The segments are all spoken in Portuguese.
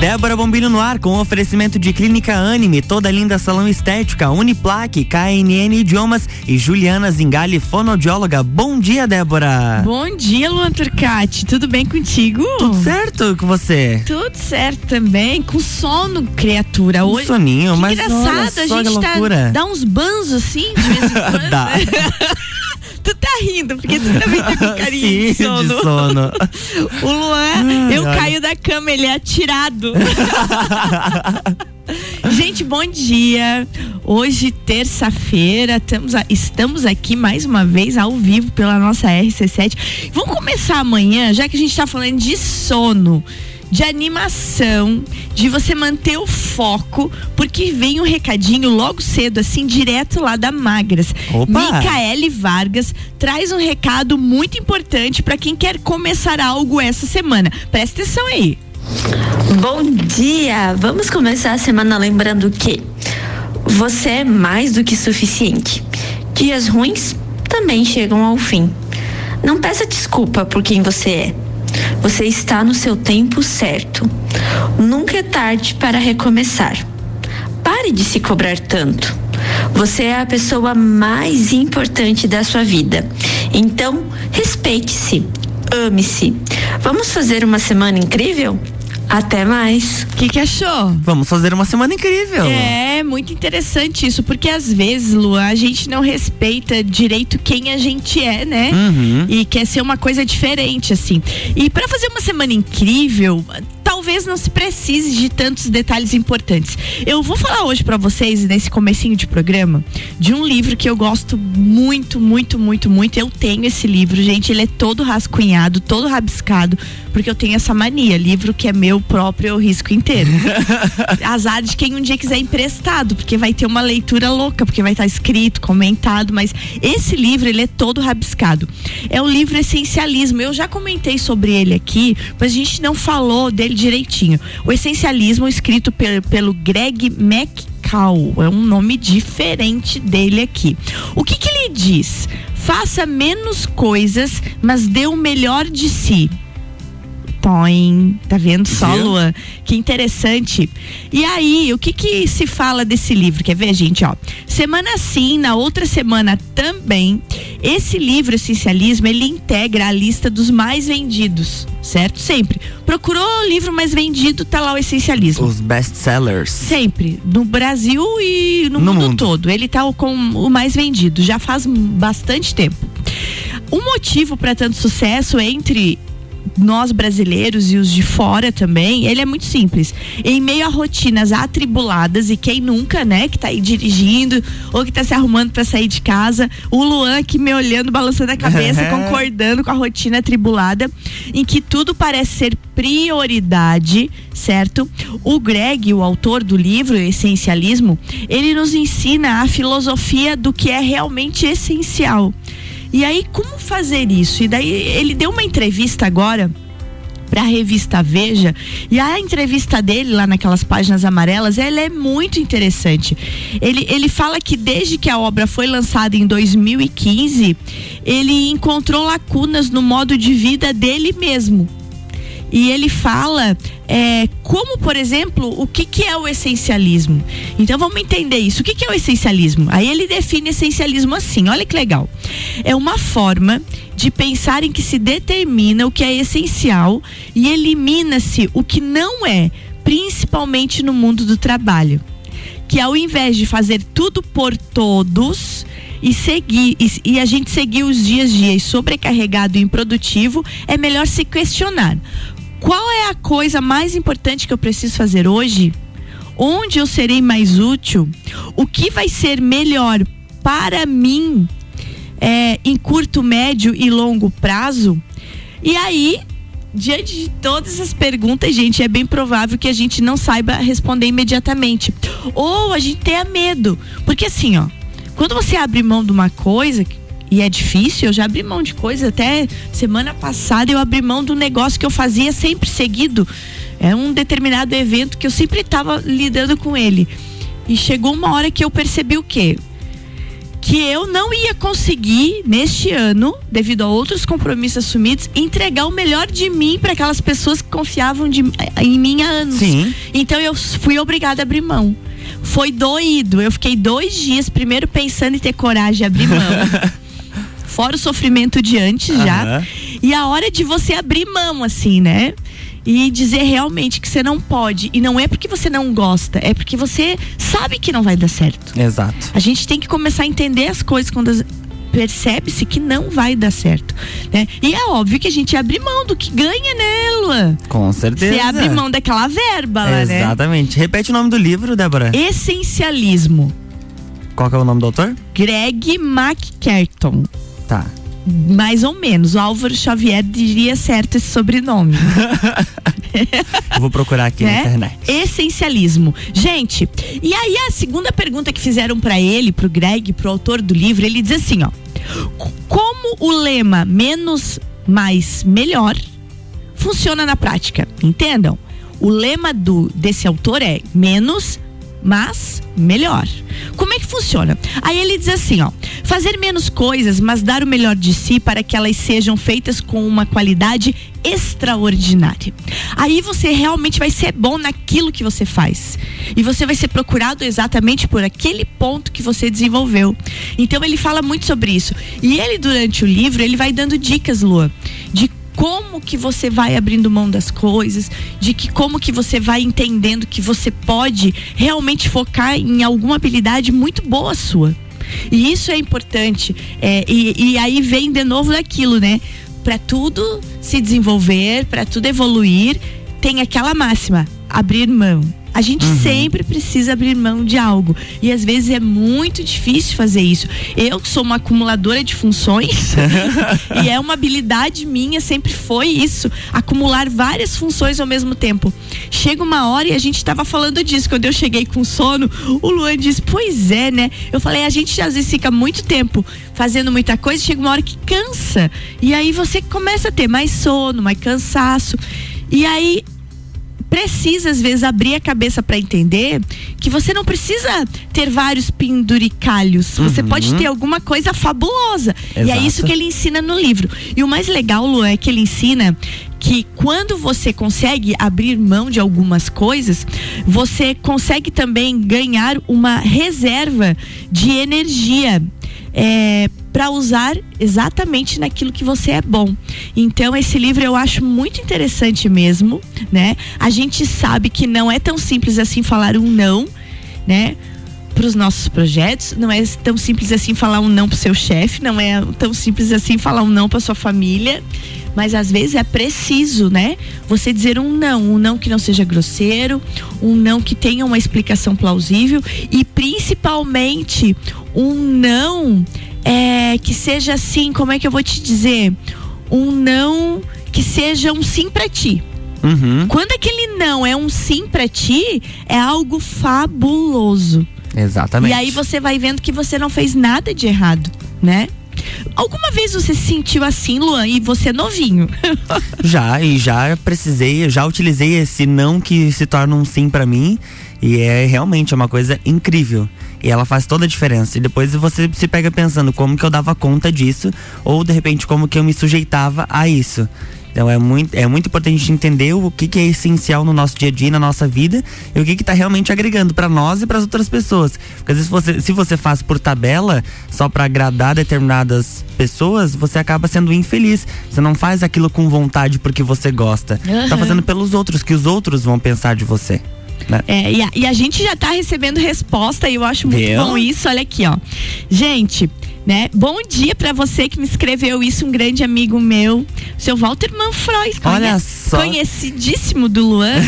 Débora Bombilho no ar com oferecimento de Clínica Anime, toda linda salão estética, Uniplaque, KNN Idiomas e Juliana Zingali, fonoaudióloga. Bom dia, Débora. Bom dia, Luan Turcati. Tudo bem contigo? Tudo certo com você? Tudo certo também. Com sono, criatura. Hoje, um soninho, que mas engraçado, olha a gente tá, dá uns banzos assim de vez em quando. dá. tu tá rindo, porque tu também tá com carinho Sim, de sono. De sono. o Luan, eu caio da cama, ele é atirado. Gente, bom dia. Hoje, terça-feira, estamos aqui mais uma vez ao vivo pela nossa RC7. Vamos começar amanhã, já que a gente está falando de sono de animação, de você manter o foco, porque vem um recadinho logo cedo, assim, direto lá da Magras. Opa. Micaele Vargas traz um recado muito importante para quem quer começar algo essa semana. Presta atenção aí. Bom dia! Vamos começar a semana lembrando que você é mais do que suficiente. Dias ruins também chegam ao fim. Não peça desculpa por quem você é você está no seu tempo certo. Nunca é tarde para recomeçar. Pare de se cobrar tanto. Você é a pessoa mais importante da sua vida. Então, respeite-se, ame-se. Vamos fazer uma semana incrível? Até mais. O que, que, achou? Vamos fazer uma semana incrível. É, muito interessante isso, porque às vezes, Lu, a gente não respeita direito quem a gente é, né? Uhum. E quer ser uma coisa diferente, assim. E para fazer uma semana incrível, talvez não se precise de tantos detalhes importantes. Eu vou falar hoje para vocês, nesse comecinho de programa, de um livro que eu gosto muito, muito, muito, muito. Eu tenho esse livro, gente, ele é todo rascunhado, todo rabiscado, porque eu tenho essa mania. Livro que é meu próprio, eu risco inteiro. Azar de quem um dia quiser emprestado, porque vai ter uma leitura louca, porque vai estar escrito, comentado, mas esse livro, ele é todo rabiscado. É o livro Essencialismo. Eu já comentei sobre ele aqui, mas a gente não falou dele direitinho. O essencialismo escrito pelo, Greg McCall, é um nome diferente dele aqui. O que, que ele diz? Faça menos coisas, mas dê o melhor de si. Tá vendo só, Luan? Que interessante. E aí, o que que se fala desse livro? Quer ver, gente, ó? Semana sim, na outra semana também. Esse livro, Essencialismo, ele integra a lista dos mais vendidos, certo? Sempre. Procurou o livro mais vendido, tá lá o Essencialismo. Os best-sellers. Sempre. No Brasil e no, No mundo, mundo. todo. Ele tá com o mais vendido, já faz bastante tempo. O motivo para tanto sucesso entre nós brasileiros e os de fora também, ele é muito simples. Em meio a rotinas atribuladas, e quem nunca, né, que tá aí dirigindo ou que tá se arrumando para sair de casa, o Luan aqui me olhando, balançando a cabeça, concordando com a rotina atribulada, em que tudo parece ser prioridade, certo? O Greg, o autor do livro Essencialismo, ele nos ensina a filosofia do que é realmente essencial. E aí, como fazer isso? E daí, ele deu uma entrevista agora para a revista Veja e a entrevista dele lá naquelas páginas amarelas ela é muito interessante ele, ele fala que desde que a obra foi lançada em 2015 ele encontrou lacunas no modo de vida dele mesmo e ele fala é, como, por exemplo, o que, que é o essencialismo. Então vamos entender isso. O que, que é o essencialismo? Aí ele define essencialismo assim: olha que legal. É uma forma de pensar em que se determina o que é essencial e elimina-se o que não é, principalmente no mundo do trabalho. Que ao invés de fazer tudo por todos, e seguir e, e, a gente seguir os dias dias sobrecarregado e improdutivo, é melhor se questionar. Qual é a coisa mais importante que eu preciso fazer hoje? Onde eu serei mais útil? O que vai ser melhor para mim é, em curto, médio e longo prazo? E aí, diante de todas essas perguntas, gente, é bem provável que a gente não saiba responder imediatamente. Ou a gente tenha medo. Porque assim, ó, quando você abre mão de uma coisa e é difícil, eu já abri mão de coisa. Até semana passada eu abri mão do negócio que eu fazia sempre seguido. É um determinado evento que eu sempre estava lidando com ele. E chegou uma hora que eu percebi o quê? que eu não ia conseguir neste ano, devido a outros compromissos assumidos, entregar o melhor de mim para aquelas pessoas que confiavam de, em mim há anos. Sim. Então eu fui obrigada a abrir mão. Foi doído. Eu fiquei dois dias primeiro pensando em ter coragem de abrir mão. Fora o sofrimento de antes já. Aham. E a hora de você abrir mão, assim, né? E dizer realmente que você não pode. E não é porque você não gosta, é porque você sabe que não vai dar certo. Exato. A gente tem que começar a entender as coisas quando as- percebe-se que não vai dar certo, né? E é óbvio que a gente abre mão do que ganha, né, Lua? Com certeza. Você abre mão daquela verba lá, né? Exatamente. Repete o nome do livro, Débora. Essencialismo. Qual que é o nome do autor? Greg McCarton. Tá. Mais ou menos. O Álvaro Xavier diria certo esse sobrenome. Eu vou procurar aqui na né? internet. Essencialismo. Gente, e aí a segunda pergunta que fizeram pra ele, pro Greg, pro autor do livro, ele diz assim, ó: "C- Como o lema menos mais melhor funciona na prática? Entendam? O lema do desse autor é menos mas melhor. Como é que funciona? Aí ele diz assim, ó: fazer menos coisas, mas dar o melhor de si para que elas sejam feitas com uma qualidade extraordinária. Aí você realmente vai ser bom naquilo que você faz. E você vai ser procurado exatamente por aquele ponto que você desenvolveu. Então ele fala muito sobre isso. E ele durante o livro, ele vai dando dicas, Lua, de como que você vai abrindo mão das coisas, de que como que você vai entendendo que você pode realmente focar em alguma habilidade muito boa sua. E isso é importante. É, e, e aí vem de novo daquilo, né? Para tudo se desenvolver, para tudo evoluir, tem aquela máxima: abrir mão. A gente sempre precisa abrir mão de algo. E às vezes é muito difícil fazer isso. Eu que sou uma acumuladora de funções, e é uma habilidade minha, sempre foi isso, acumular várias funções ao mesmo tempo. Chega uma hora e a gente estava falando disso, quando eu cheguei com sono, o Luan disse: "Pois é, né?". Eu falei: "A gente às vezes fica muito tempo fazendo muita coisa, chega uma hora que cansa. E aí você começa a ter mais sono, mais cansaço. E aí precisa às vezes abrir a cabeça para entender que você não precisa ter vários penduricalhos. Você Uhum. pode ter alguma coisa fabulosa. E é Exato. isso que ele ensina no livro. E o mais legal, Lu, é que ele ensina que quando você consegue abrir mão de algumas coisas, você consegue também ganhar uma reserva de energia. É, para usar exatamente naquilo que você é bom. Então esse livro eu acho muito interessante mesmo, né? A gente sabe que não é tão simples assim falar um não, né? Para os nossos projetos, não é tão simples assim falar um não para o seu chefe, não é tão simples assim falar um não para sua família, mas às vezes é preciso, né? Você dizer um não, um não que não seja grosseiro, um não que tenha uma explicação plausível e principalmente um não que seja assim, como é que eu vou te dizer? Um não que seja um sim para ti. Uhum. Quando aquele não é um sim para ti, é algo fabuloso. Exatamente. E aí você vai vendo que você não fez nada de errado, né? Alguma vez você se sentiu assim, Luan, e você é novinho? Já, e já precisei, já utilizei esse não que se torna um sim pra mim. E é realmente uma coisa incrível. E ela faz toda a diferença. E depois você se pega pensando como que eu dava conta disso, ou de repente como que eu me sujeitava a isso. Então é muito, é muito importante a gente entender o que, que é essencial no nosso dia a dia, na nossa vida, e o que que tá realmente agregando pra nós e para as outras pessoas. Porque às vezes você, se você faz por tabela, só pra agradar determinadas pessoas, você acaba sendo infeliz. Você não faz aquilo com vontade porque você gosta. Tá Aham. fazendo pelos outros, que os outros vão pensar de você. Né? É, e, a, e a gente já tá recebendo resposta e eu acho muito bom isso. Olha aqui, ó. Gente, né? Bom dia pra você que me escreveu isso, um grande amigo meu, seu Walter Manfroy. Olha só. Conhecidíssimo do Luan.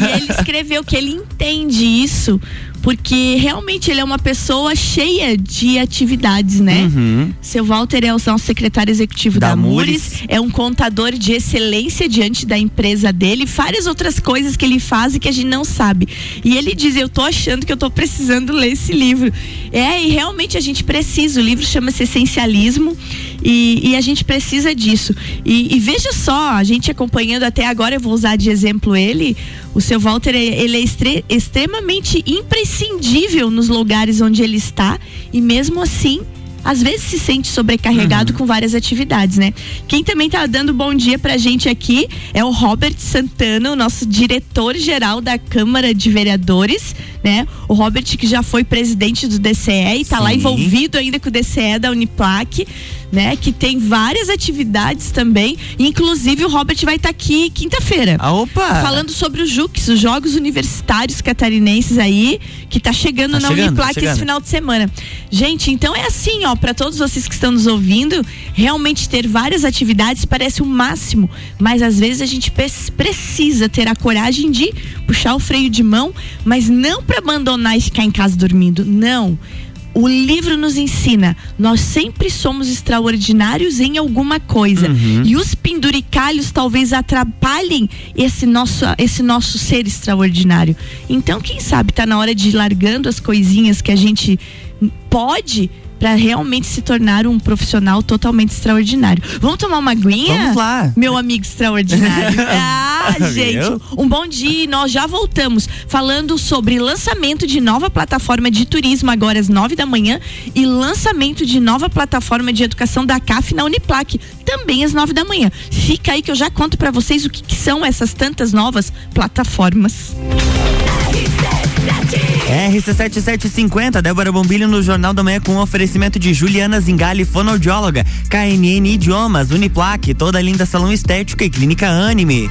e ele escreveu que ele entende isso porque realmente ele é uma pessoa cheia de atividades, né? Uhum. Seu Walter é o nosso secretário executivo da, Da Mures, Mures. é um contador de excelência diante da empresa dele, várias outras coisas que ele faz e que a gente não sabe. E ele diz: Eu tô achando que eu tô precisando ler esse livro. É, e realmente a gente precisa. O livro chama-se Essencialismo e, e a gente precisa disso. E, e veja só, a gente acompanhando até agora, eu vou usar de exemplo ele. O seu Walter, ele é extre- extremamente imprescindível nos lugares onde ele está e mesmo assim às vezes se sente sobrecarregado uhum. com várias atividades, né? Quem também tá dando bom dia pra gente aqui é o Robert Santana, o nosso diretor-geral da Câmara de Vereadores, né? O Robert que já foi presidente do DCE e tá Sim. lá envolvido ainda com o DCE da Uniplac né? Que tem várias atividades também. Inclusive o Robert vai estar tá aqui quinta-feira. Ah, opa! Falando sobre os JUCs, os Jogos Universitários Catarinenses aí, que tá chegando tá na chegando, Uniplac chegando. esse final de semana. Gente, então é assim, ó, para todos vocês que estão nos ouvindo, realmente ter várias atividades parece o máximo, mas às vezes a gente precisa ter a coragem de puxar o freio de mão, mas não para abandonar e ficar em casa dormindo, não o livro nos ensina, nós sempre somos extraordinários em alguma coisa. Uhum. E os penduricalhos talvez atrapalhem esse nosso, esse nosso ser extraordinário. Então, quem sabe tá na hora de ir largando as coisinhas que a gente pode para realmente se tornar um profissional totalmente extraordinário. Vamos tomar uma aguinha? Vamos lá. Meu amigo extraordinário. ah, gente, um bom dia. Nós já voltamos falando sobre lançamento de nova plataforma de turismo agora às nove da manhã e lançamento de nova plataforma de educação da CAF na Uniplac também às nove da manhã. Fica aí que eu já conto para vocês o que, que são essas tantas novas plataformas. RC7750, Débora Bombilho no Jornal da Manhã com oferecimento de Juliana Zingali, fonoaudióloga, KNN Idiomas, Uniplaque, toda linda salão estética e clínica Anime.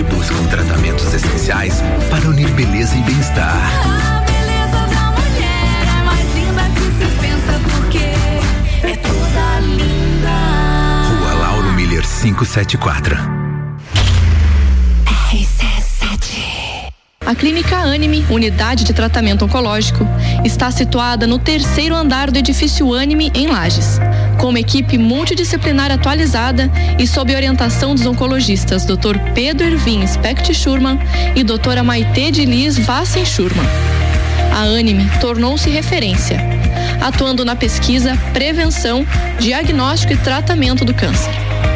que buscam tratamentos essenciais para unir beleza e bem-estar. A beleza da mulher é mais linda que se pensa porque é toda linda. Rua Lauro Miller 574. A Clínica Anime, unidade de tratamento oncológico, está situada no terceiro andar do edifício Anime, em Lages. Com uma equipe multidisciplinar atualizada e sob orientação dos oncologistas Dr. Pedro Ervin Specht Schurman e doutora Maite de Liz Vassen Schurman. A Anime tornou-se referência, atuando na pesquisa, prevenção, diagnóstico e tratamento do câncer.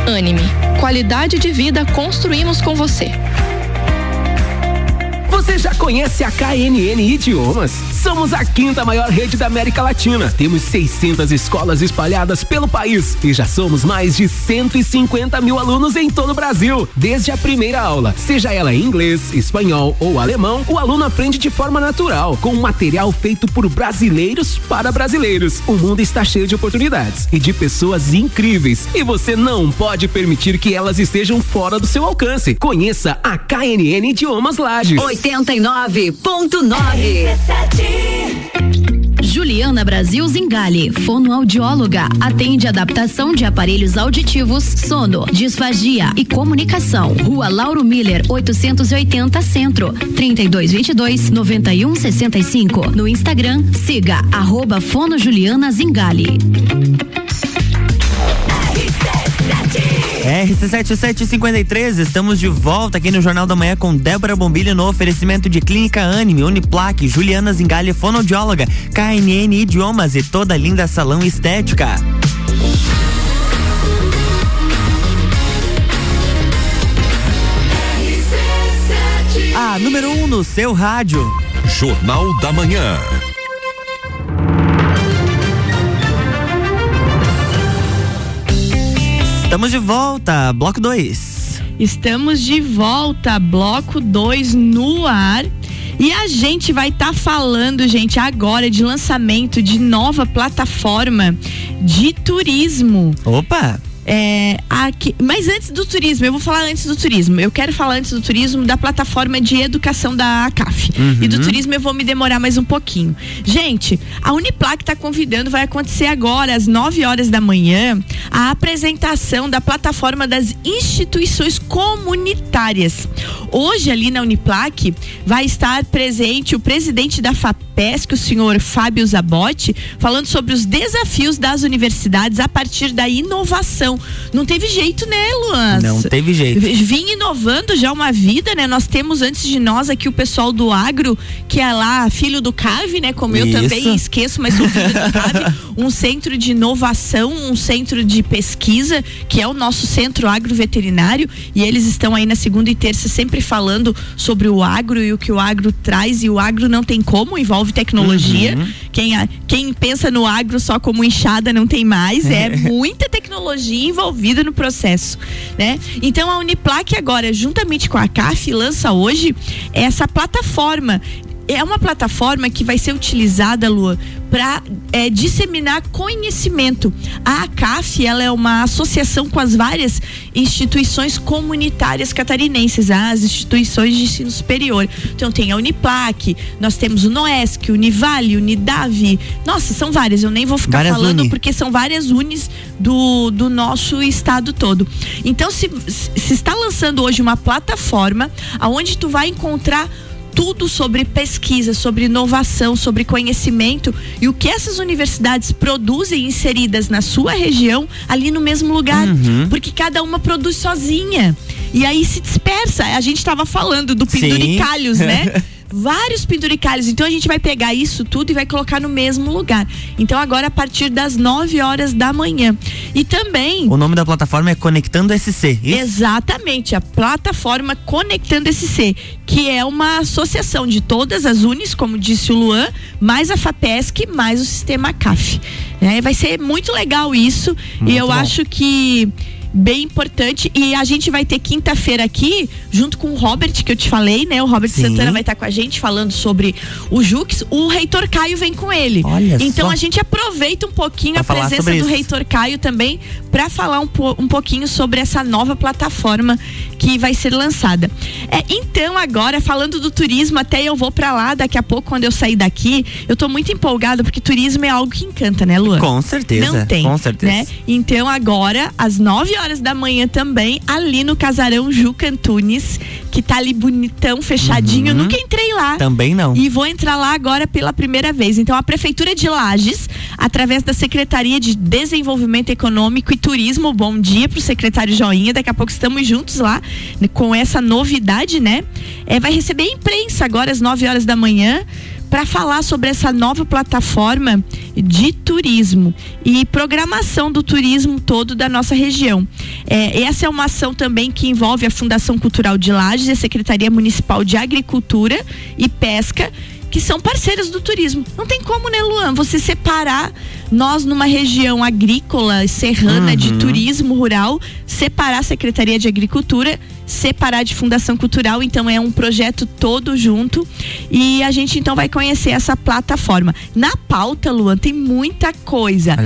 Anime, qualidade de vida construímos com você. Você já conhece a KNN Idiomas? Somos a quinta maior rede da América Latina. Temos 600 escolas espalhadas pelo país e já somos mais de 150 mil alunos em todo o Brasil. Desde a primeira aula, seja ela em inglês, espanhol ou alemão, o aluno aprende de forma natural, com material feito por brasileiros para brasileiros. O mundo está cheio de oportunidades e de pessoas incríveis e você não pode permitir que elas estejam fora do seu alcance. Conheça a KNN Idiomas Lages. 80 89.9. Juliana Brasil Zingale, fonoaudióloga, atende adaptação de aparelhos auditivos, sono, disfagia e comunicação. Rua Lauro Miller, 880 Centro, 3222 9165. No Instagram, siga arroba Fono Juliana Zingale. RC7753, estamos de volta aqui no Jornal da Manhã com Débora Bombilho no oferecimento de Clínica Anime, Uniplaque, Juliana Zingali, fonoaudióloga, KNN Idiomas e toda linda salão estética. A número 1 um no seu rádio. Jornal da Manhã. Estamos de volta, bloco 2. Estamos de volta, bloco 2 no ar. E a gente vai estar tá falando, gente, agora de lançamento de nova plataforma de turismo. Opa! É, aqui, mas antes do turismo, eu vou falar antes do turismo. Eu quero falar antes do turismo da plataforma de educação da ACAF. Uhum. E do turismo eu vou me demorar mais um pouquinho. Gente, a Uniplac está convidando, vai acontecer agora, às 9 horas da manhã, a apresentação da plataforma das instituições comunitárias. Hoje, ali na Uniplac, vai estar presente o presidente da FAPESC, o senhor Fábio Zabotti, falando sobre os desafios das universidades a partir da inovação. Não teve jeito, né, Luan? Não teve jeito. Vim inovando já uma vida, né? Nós temos antes de nós aqui o pessoal do agro, que é lá filho do CAV, né? Como eu Isso. também esqueço, mas sou filho do CAV. Um centro de inovação, um centro de pesquisa, que é o nosso centro agroveterinário. E eles estão aí na segunda e terça sempre falando sobre o agro e o que o agro traz. E o agro não tem como, envolve tecnologia. Uhum. Quem, quem pensa no agro só como enxada não tem mais. É muita tecnologia envolvida no processo, né? Então a Uniplac agora, juntamente com a CAF, lança hoje essa plataforma. É uma plataforma que vai ser utilizada, Lua, para disseminar conhecimento. A ACAF ela é uma associação com as várias instituições comunitárias catarinenses, as instituições de ensino superior. Então tem a Uniplac, nós temos o Noesc, o Univale, o Unidave. Nossa, são várias, eu nem vou ficar Várias falando uni. porque são várias unis do, do nosso estado todo. Então se, se está lançando hoje uma plataforma aonde tu vai encontrar tudo sobre pesquisa, sobre inovação, sobre conhecimento e o que essas universidades produzem inseridas na sua região ali no mesmo lugar, Uhum. porque cada uma produz sozinha. E aí se dispersa. A gente estava falando do Sim. penduricalhos, né? Vários penduricalhos. Então a gente vai pegar isso tudo e vai colocar no mesmo lugar. Então agora a partir das 9 horas da manhã. E também O nome da plataforma é Conectando SC. Isso? Exatamente, a plataforma Conectando SC, que é uma associação de todas as unis, como disse o Luan, mais a FAPESC, mais o sistema CAF. né? vai ser muito legal isso e Muito eu bom. acho que bem importante e a gente vai ter quinta-feira aqui junto com o Robert que eu te falei, né? O Robert Sim. Santana vai estar com a gente falando sobre o Jux, o reitor Caio vem com ele. Olha então só. a gente aproveita um pouquinho Pra a presença do reitor Caio também para falar um, po- um pouquinho sobre essa nova plataforma que vai ser lançada. É, então agora falando do turismo, até eu vou para lá daqui a pouco quando eu sair daqui, eu tô muito empolgada porque turismo é algo que encanta, né, Luan? Com certeza. Não tem. Com certeza. Né? Então agora, às 9 horas da manhã também, ali no casarão Juca Antunes, que tá ali bonitão, fechadinho. Uhum. nunca entrei lá. Também não. E vou entrar lá agora pela primeira vez. Então, a Prefeitura de Lages, através da Secretaria de Desenvolvimento Econômico e Turismo, bom dia pro secretário Joinha. Daqui a pouco estamos juntos lá com essa novidade, né? É, vai receber a imprensa agora às 9 horas da manhã para falar sobre essa nova plataforma de turismo e programação do turismo todo da nossa região. É, essa é uma ação também que envolve a Fundação Cultural de Lages a Secretaria Municipal de Agricultura e Pesca que são parceiras do turismo. Não tem como, né, Luan, você separar nós numa região agrícola, serrana, de Uhum. turismo rural, separar a Secretaria de Agricultura, separar de Fundação Cultural, então é um projeto todo junto e a gente então vai conhecer essa plataforma. Na pauta, Luan, tem muita coisa.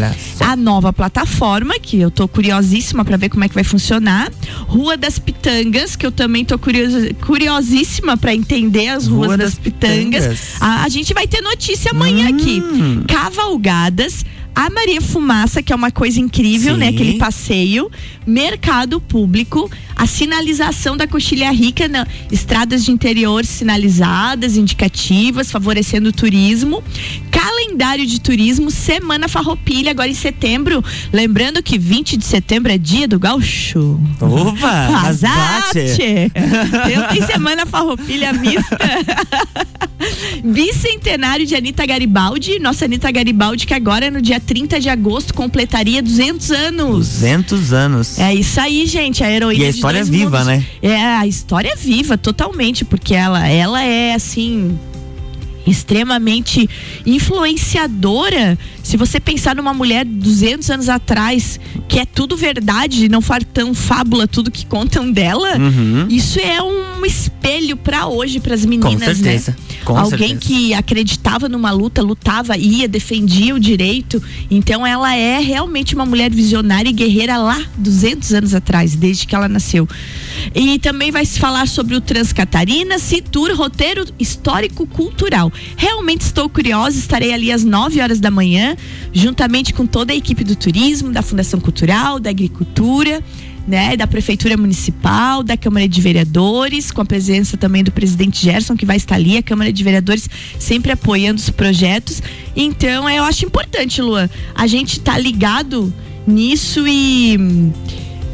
A nova plataforma, que eu tô curiosíssima para ver como é que vai funcionar. Rua das Pitangas, que eu também tô curiosa- curiosíssima para entender as ruas Rua das, das Pitangas. Pitangas. A, a gente vai ter notícia amanhã aqui. Hum. Cavalgadas. A Maria Fumaça, que é uma coisa incrível, Sim. né? Aquele passeio. Mercado público. A sinalização da coxilha rica. na- estradas de interior sinalizadas, indicativas, favorecendo o turismo. Calendário de turismo. Semana Farroupilha, agora em setembro. Lembrando que 20 de setembro é dia do gaúcho. Opa! mas bate. Azate! Eu tenho semana farroupilha mista. Bicentenário de Anitta Garibaldi. Nossa Anitta Garibaldi, que agora no dia 30 de agosto completaria 200 anos. 200 anos. É isso aí, gente. A heroína de história dois é viva, mundos. né? É, a história é viva, totalmente, porque ela, ela é assim. Extremamente influenciadora. Se você pensar numa mulher 200 anos atrás, que é tudo verdade, não for tão fábula tudo que contam dela, Uhum. isso é um espelho pra hoje, pras Com meninas, certeza. né? Com Alguém certeza. que acreditava numa luta, lutava, ia, defendia o direito. Então ela é realmente uma mulher visionária e guerreira lá 200 anos atrás, desde que ela nasceu. E também vai se falar sobre o Transcatarina, Citur, roteiro histórico-cultural. Realmente estou curiosa, estarei ali às 9 horas da manhã, juntamente com toda a equipe do turismo, da Fundação Cultural, da Agricultura. Né, da Prefeitura Municipal, da Câmara de Vereadores, com a presença também do presidente Gerson, que vai estar ali, a Câmara de Vereadores sempre apoiando os projetos. Então, eu acho importante, Luan, a gente tá ligado nisso e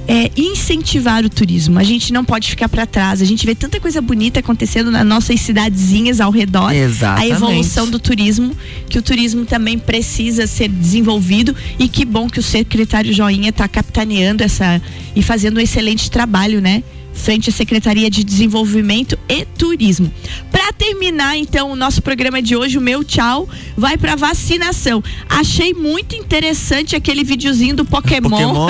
é, incentivar o turismo. A gente não pode ficar para trás. A gente vê tanta coisa bonita acontecendo nas nossas cidadezinhas ao redor. Exatamente. A evolução do turismo, que o turismo também precisa ser desenvolvido e que bom que o secretário Joinha está capitaneando essa e fazendo um excelente trabalho, né? Frente à Secretaria de Desenvolvimento e Turismo. Para terminar, então, o nosso programa de hoje, o meu tchau, vai para vacinação. Achei muito interessante aquele videozinho do Pokémon. Pokémon.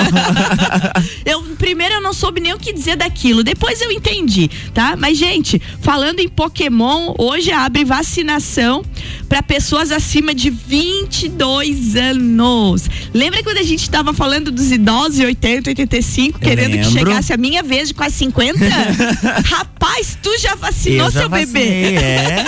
eu primeiro eu não soube nem o que dizer daquilo, depois eu entendi, tá? Mas gente, falando em Pokémon, hoje abre vacinação para pessoas acima de 22 anos. Lembra quando a gente estava falando dos idosos de 80, 85, querendo que chegasse a minha vez de quase 50? Rapaz, tu já vacinou Eu já seu bebê? vacinei, É.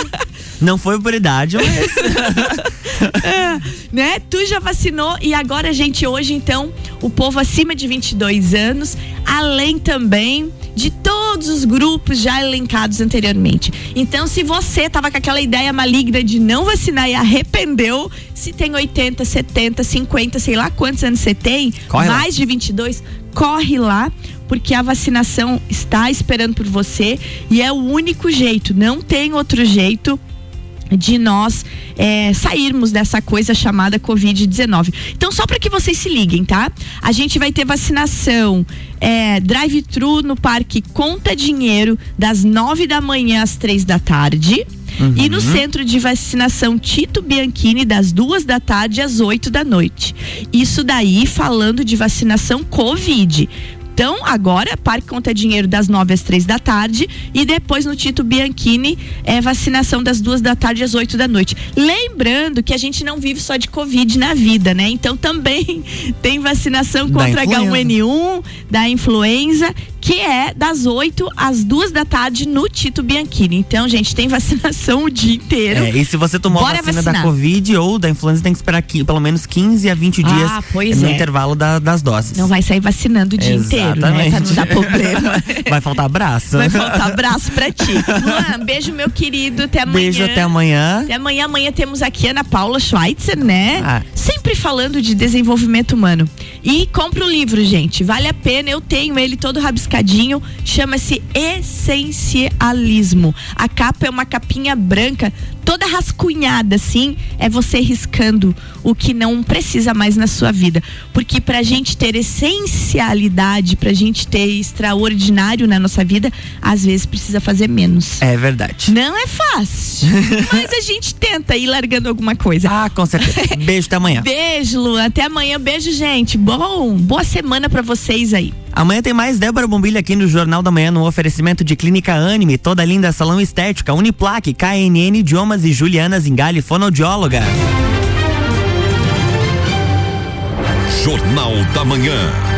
Não foi por idade, mas. É, né? Tu já vacinou e agora, gente, hoje então, o povo acima de 22 anos, além também de todos os grupos já elencados anteriormente. Então, se você tava com aquela ideia maligna de não vacinar e arrependeu, se tem 80, 70, 50, sei lá quantos anos você tem, Corre lá. mais de 22, corre lá. Porque a vacinação está esperando por você e é o único jeito, não tem outro jeito de nós é, sairmos dessa coisa chamada Covid-19. Então, só para que vocês se liguem, tá? A gente vai ter vacinação é, drive-thru no Parque Conta Dinheiro, das nove da manhã às três da tarde. E no centro de vacinação Tito Bianchini, das duas da tarde às 8 da noite. Isso daí falando de vacinação Covid. Então, agora, Parque Conta Dinheiro das 9 às três da tarde e depois no Tito Bianchini é vacinação das duas da tarde às 8 da noite. Lembrando que a gente não vive só de Covid na vida, né? Então também tem vacinação contra influenza. H1N1, da influenza, que é das 8 às duas da tarde no Tito Bianchini. Então, gente, tem vacinação o dia inteiro. É, e se você tomou Bora a vacina vacinar. da Covid ou da influenza, tem que esperar aqui, pelo menos 15 a 20 Ah, dias pois no é. intervalo da- das doses. Não vai sair vacinando o dia inteiro, né? Pra não dar problema. Vai faltar abraço. Vai faltar abraço pra ti. Luan, beijo, meu querido. Até amanhã. Beijo até amanhã. Até amanhã. Amanhã temos aqui a Ana Paula Schweitzer, né? Ah. Sempre falando de desenvolvimento humano. E compra o livro, gente. Vale a pena. Eu tenho ele todo rabiscadinho. Chama-se Essencialismo. A capa é uma capinha branca, toda rascunhada, assim. É você riscando o que não precisa mais na sua vida. Porque pra gente ter essencialidade, pra gente ter extraordinário na nossa vida, às vezes precisa fazer menos. É verdade. Não é fácil, mas a gente tenta ir largando alguma coisa. Ah, com certeza. Beijo até amanhã. Beijo, Lu. Até amanhã. Beijo, gente. Bom, boa semana pra vocês aí. Amanhã tem mais Débora Bombilha aqui no Jornal da Manhã no oferecimento de Clínica Anime, toda linda salão estética, Uniplaque, KNN Idiomas e Juliana Zingali, fonoaudióloga. Jornal da Manhã.